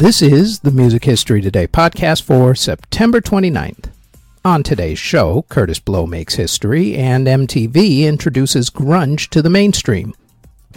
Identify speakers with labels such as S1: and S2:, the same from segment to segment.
S1: This is the Music History Today podcast for September 29th. On today's show, Kurtis Blow makes history and MTV introduces grunge to the mainstream.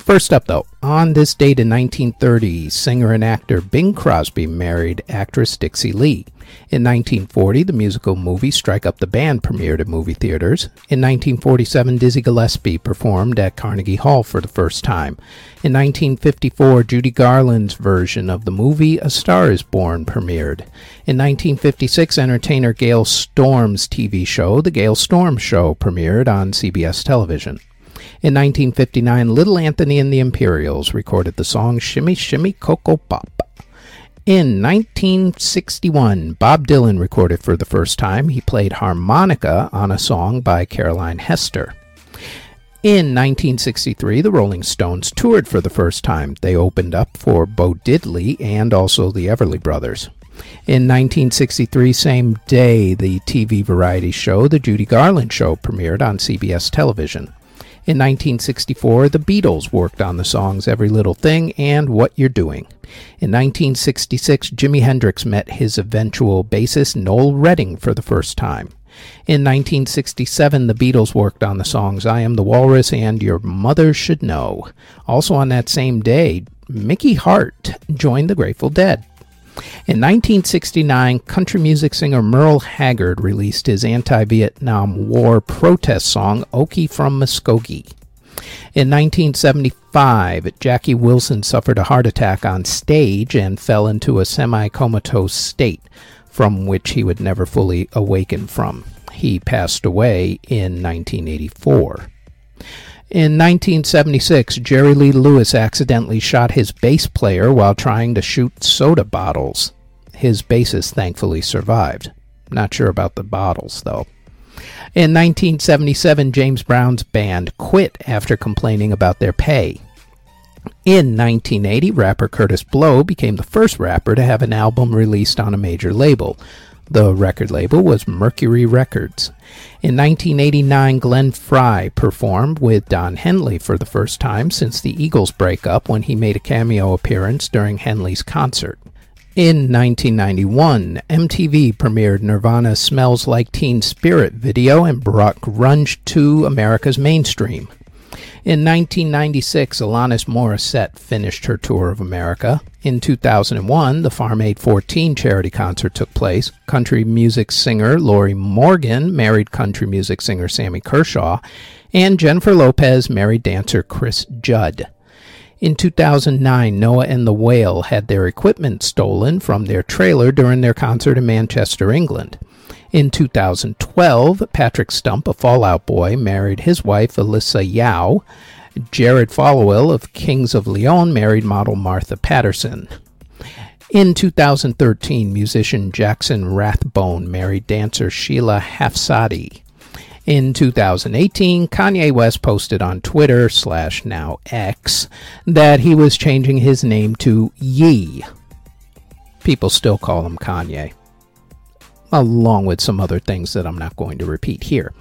S1: First up, though, on this date in 1930, singer and actor Bing Crosby married actress Dixie Lee. In 1940, the musical movie Strike Up the Band premiered at movie theaters. In 1947, Dizzy Gillespie performed at Carnegie Hall for the first time. In 1954, Judy Garland's version of the movie A Star is Born premiered. In 1956, entertainer Gale Storm's TV show, The Gale Storm Show, premiered on CBS television. In 1959, Little Anthony and the Imperials recorded the song Shimmy Shimmy Ko-Ko-Bop. In 1961, Bob Dylan recorded for the first time. He played harmonica on a song by Caroline Hester. In 1963, the Rolling Stones toured for the first time. They opened up for Bo Diddley and also the Everly Brothers. In 1963, same day, the TV variety show The Judy Garland Show premiered on CBS television. In 1964, the Beatles worked on the songs Every Little Thing and What You're Doing. In 1966, Jimi Hendrix met his eventual bassist Noel Redding for the first time. In 1967, the Beatles worked on the songs I Am the Walrus and Your Mother Should Know. Also on that same day, Mickey Hart joined the Grateful Dead. In 1969, country music singer Merle Haggard released his anti Vietnam War protest song, Okie from Muskogee. In 1975, Jackie Wilson suffered a heart attack on stage and fell into a semi comatose state from which he would never fully awaken from. He passed away in 1984. In 1976, Jerry Lee Lewis accidentally shot his bass player while trying to shoot soda bottles. His bassist thankfully survived. Not sure about the bottles, though. In 1977, James Brown's band quit after complaining about their pay. In 1980, rapper Kurtis Blow became the first rapper to have an album released on a major label. The record label was Mercury Records. In 1989, Glenn Frey performed with Don Henley for the first time since the Eagles breakup when he made a cameo appearance during Henley's concert. In 1991, MTV premiered Nirvana's Smells Like Teen Spirit video and brought grunge to America's mainstream. In 1996, Alanis Morissette finished her tour of America. In 2001, the Farm Aid 14 charity concert took place. Country music singer Lorrie Morgan married country music singer Sammy Kershaw, and Jennifer Lopez married dancer Chris Judd. In 2009, Noah and the Whale had their equipment stolen from their trailer during their concert in Manchester, England. In 2012, Patrick Stump, a Fall Out Boy, married his wife Alyssa Yao. Jared Followill of Kings of Leon married model Martha Patterson. In 2013, musician Jackson Rathbone married dancer Sheila Hafsadi. In 2018, Kanye West posted on Twitter slash now X that he was changing his name to Ye. People still call him Kanye along with some other things that I'm not going to repeat here.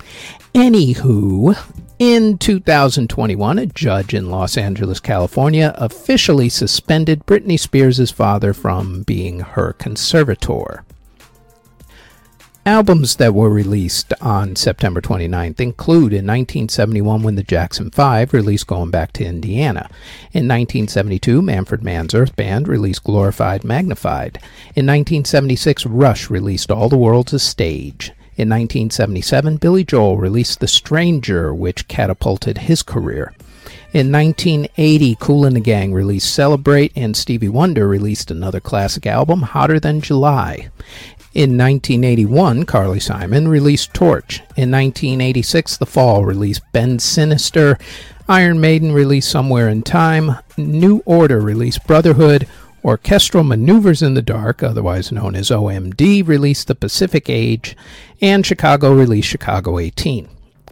S1: Anywho, in 2021, a judge in Los Angeles, California, officially suspended Britney Spears' father from being her conservator. Albums that were released on September 29th include in 1971 when the Jackson 5 released Going Back to Indiana. In 1972, Manfred Mann's Earth Band released Glorified Magnified. In 1976, Rush released All the World's a Stage. In 1977, Billy Joel released The Stranger, which catapulted his career. In 1980, Kool and the Gang released Celebrate, and Stevie Wonder released another classic album, Hotter Than July. In 1981, Carly Simon released Torch. In 1986, The Fall released Bend Sinister. Iron Maiden released Somewhere in Time. New Order released Brotherhood. Orchestral Maneuvers in the Dark, otherwise known as OMD, released The Pacific Age. And Chicago released Chicago 18.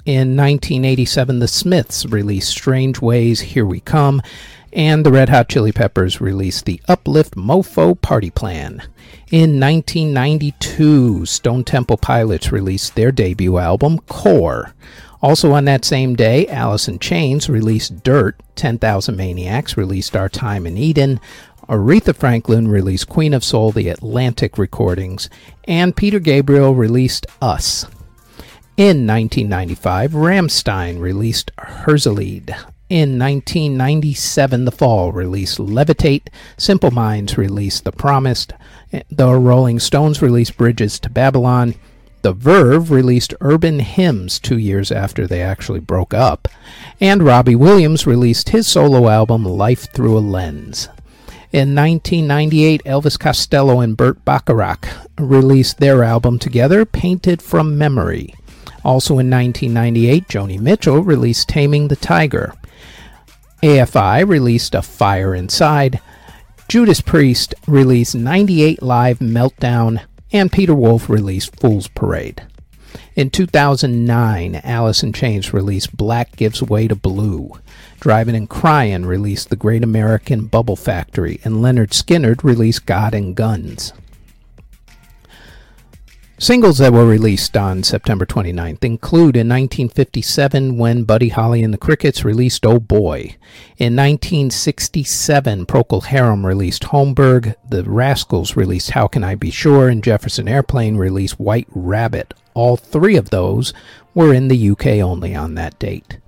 S1: In 1987, The Smiths released Strangeways, Here We Come and the Red Hot Chili Peppers released the Uplift Mofo Party Plan. In 1992, Stone Temple Pilots released their debut album, Core. Also on that same day, Alice in Chains released Dirt, 10,000 Maniacs released Our Time in Eden, Aretha Franklin released Queen of Soul, the Atlantic recordings, and Peter Gabriel released Us. In 1995, Rammstein released Herzeleid. In 1997, The Fall released Levitate. Simple Minds released The Promised. The Rolling Stones released Bridges to Babylon. The Verve released Urban Hymns two years after they actually broke up. And Robbie Williams released his solo album Life Through a Lens. In 1998, Elvis Costello and Burt Bacharach released their album together, Painted from Memory. Also in 1998, Joni Mitchell released Taming the Tiger. AFI released A Fire Inside. Judas Priest released 98 Live Meltdown. And Peter Wolf released Fool's Parade. In 2009, Alice in Chains released Black Gives Way to Blue. Drivin' N' Cryin' released The Great American Bubble Factory, and Lynyrd Skynyrd released God and Guns. Singles that were released on September 29th include in 1957 when Buddy Holly and the Crickets released Oh Boy. In 1967, Procol Harum released Homburg, The Rascals released How Can I Be Sure, and Jefferson Airplane released White Rabbit. All three of those were in the UK only on that date.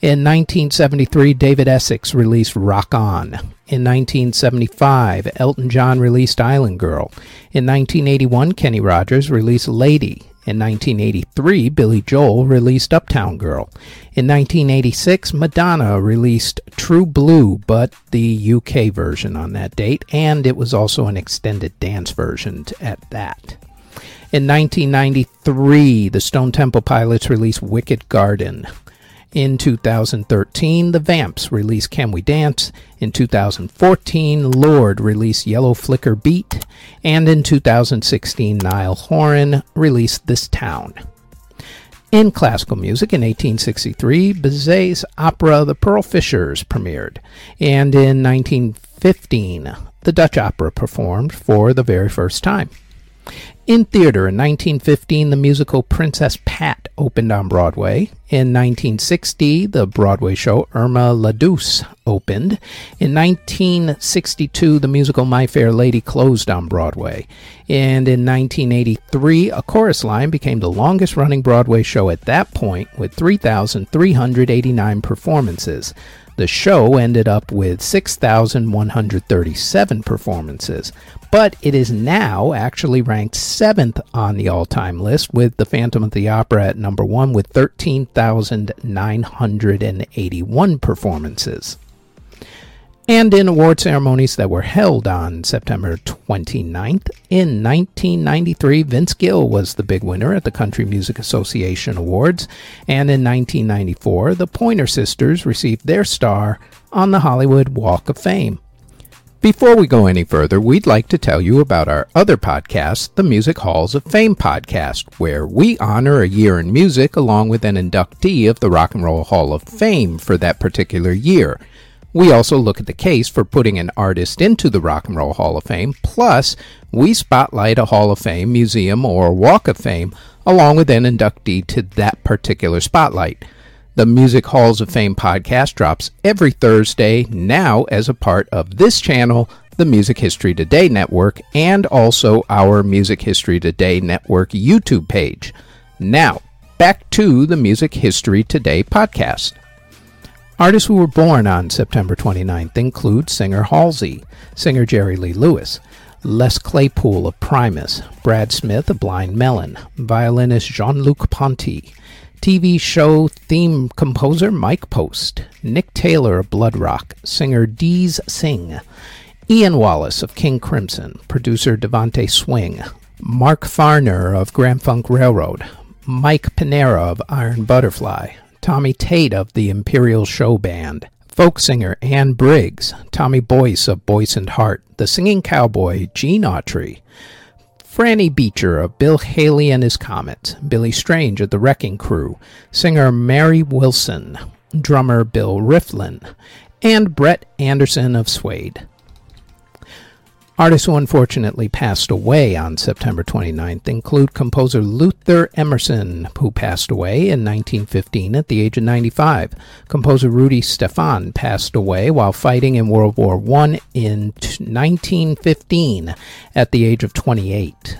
S1: In 1973, David Essex released Rock On. In 1975, Elton John released Island Girl. In 1981, Kenny Rogers released Lady. In 1983, Billy Joel released Uptown Girl. In 1986, Madonna released True Blue, but the UK version on that date, and it was also an extended dance version at that. In 1993, the Stone Temple Pilots released Wicked Garden. In 2013, The Vamps released Can We Dance. In 2014, Lorde released Yellow Flicker Beat. And in 2016, Niall Horan released This Town. In classical music, in 1863, Bizet's opera The Pearl Fishers premiered. And in 1915, the Dutch opera performed for the very first time. In theater, in 1915, the musical Princess Pat opened on Broadway. In 1960, the Broadway show Irma la Douce opened. In 1962, the musical My Fair Lady closed on Broadway. And in 1983, A Chorus Line became the longest running Broadway show at that point with 3,389 performances. The show ended up with 6,137 performances, but it is now actually ranked seventh on the all time list, with The Phantom of the Opera at number one with 13,981 performances. And in award ceremonies that were held on September 29th, in 1993, Vince Gill was the big winner at the Country Music Association Awards, and in 1994, the Pointer Sisters received their star on the Hollywood Walk of Fame. Before we go any further, we'd like to tell you about our other podcast, the Music Halls of Fame podcast, where we honor a year in music along with an inductee of the Rock and Roll Hall of Fame for that particular year. We also look at the case for putting an artist into the Rock and Roll Hall of Fame, plus, we spotlight a Hall of Fame, museum, or Walk of Fame along with an inductee to that particular spotlight. The Music Halls of Fame podcast drops every Thursday now as a part of this channel, the Music History Today Network, and also our Music History Today Network YouTube page. Now, back to the Music History Today podcast. Artists who were born on September 29th include singer Halsey, singer Jerry Lee Lewis, Les Claypool of Primus, Brad Smith of Blind Melon, violinist Jean Luc Ponty, TV show theme composer Mike Post, Nick Taylor of Blood Rock, singer Dees Singh, Ian Wallace of King Crimson, producer Devante Swing, Mark Farner of Grand Funk Railroad, Mike Pinera of Iron Butterfly, Tommy Tate of the Imperial Show Band, folk singer Anne Briggs, Tommy Boyce of Boyce and Hart, the singing cowboy Gene Autry, Franny Beecher of Bill Haley and His Comets, Billy Strange of the Wrecking Crew, singer Mary Wilson, drummer Bill Rieflin, and Brett Anderson of Suede. Artists who unfortunately passed away on September 29th include composer Luther Emerson, who passed away in 1915 at the age of 95. Composer Rudi Stephan passed away while fighting in World War I in 1915 at the age of 28.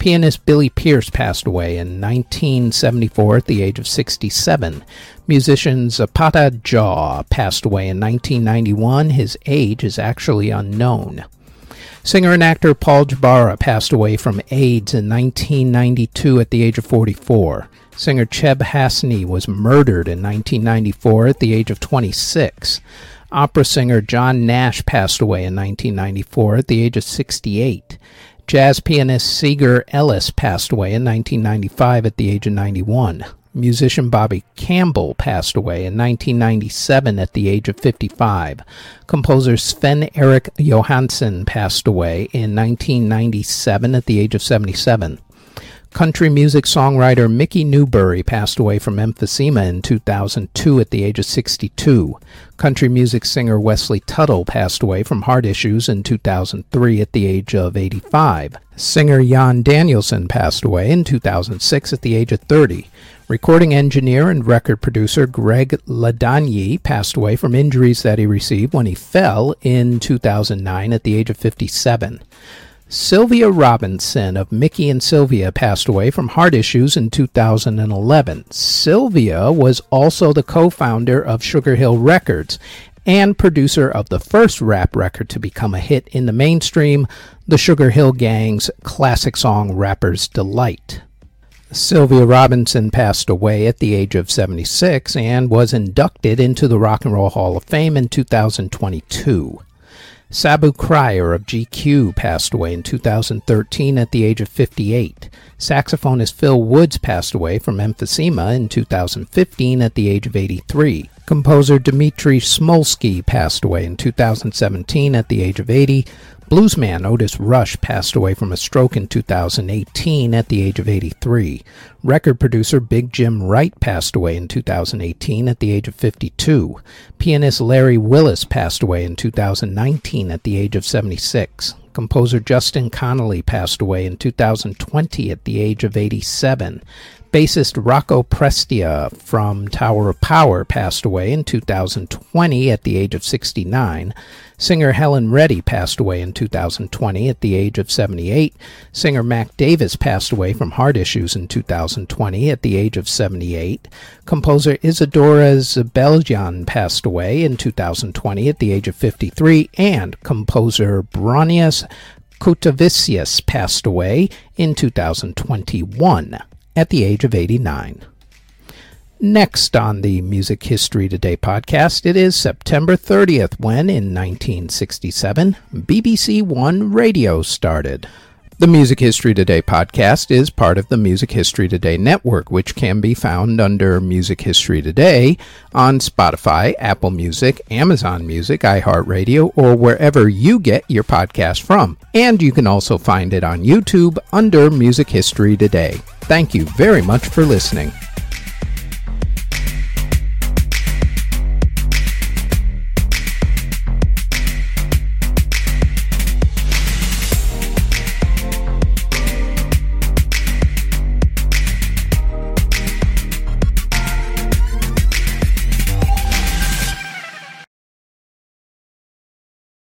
S1: Pianist Billie Pierce passed away in 1974 at the age of 67. Musician Zapata Jaw passed away in 1991. His age is actually unknown. Singer and actor Paul Jabara passed away from AIDS in 1992 at the age of 44. Singer Cheb Hasni was murdered in 1994 at the age of 26. Opera singer John Nash passed away in 1994 at the age of 68. Jazz pianist Seger Ellis passed away in 1995 at the age of 91. Musician Bobby Campbell passed away in 1997 at the age of 55. Composer Sven Erik Johansson passed away in 1997 at the age of 77. Country music songwriter Mickey Newbury passed away from emphysema in 2002 at the age of 62. Country music singer Wesley Tuttle passed away from heart issues in 2003 at the age of 85. Singer Jan Danielson passed away in 2006 at the age of 30. Recording engineer and record producer Greg Ladanyi passed away from injuries that he received when he fell in 2009 at the age of 57. Sylvia Robinson of Mickey and Sylvia passed away from heart issues in 2011. Sylvia was also the co founder of Sugar Hill Records and producer of the first rap record to become a hit in the mainstream, the Sugar Hill Gang's classic song Rapper's Delight. Sylvia Robinson passed away at the age of 76 and was inducted into the Rock and Roll Hall of Fame in 2022. Sabu Crier of GQ passed away in 2013 at the age of 58. Saxophonist Phil Woods passed away from emphysema in 2015 at the age of 83. Composer Dmitri Smolsky passed away in 2017 at the age of 80. Bluesman Otis Rush passed away from a stroke in 2018 at the age of 83. Record producer Big Jim Wright passed away in 2018 at the age of 52. Pianist Larry Willis passed away in 2019 at the age of 76. Composer Justin Connolly passed away in 2020 at the age of 87. Bassist Rocco Prestia from Tower of Power passed away in 2020 at the age of 69. Singer Helen Reddy passed away in 2020 at the age of 78. Singer Mac Davis passed away from heart issues in 2020 at the age of 78. Composer Isidora Žebeljan passed away in 2020 at the age of 53. And composer Bronius Kutavicius passed away in 2021 at the age of 89. Next on the Music History Today podcast, it is September 30th when, in 1967, BBC One Radio started. The Music History Today podcast is part of the Music History Today network, which can be found under Music History Today on Spotify, Apple Music, Amazon Music, iHeartRadio, or wherever you get your podcast from. And you can also find it on YouTube under Music History Today. Thank you very much for listening.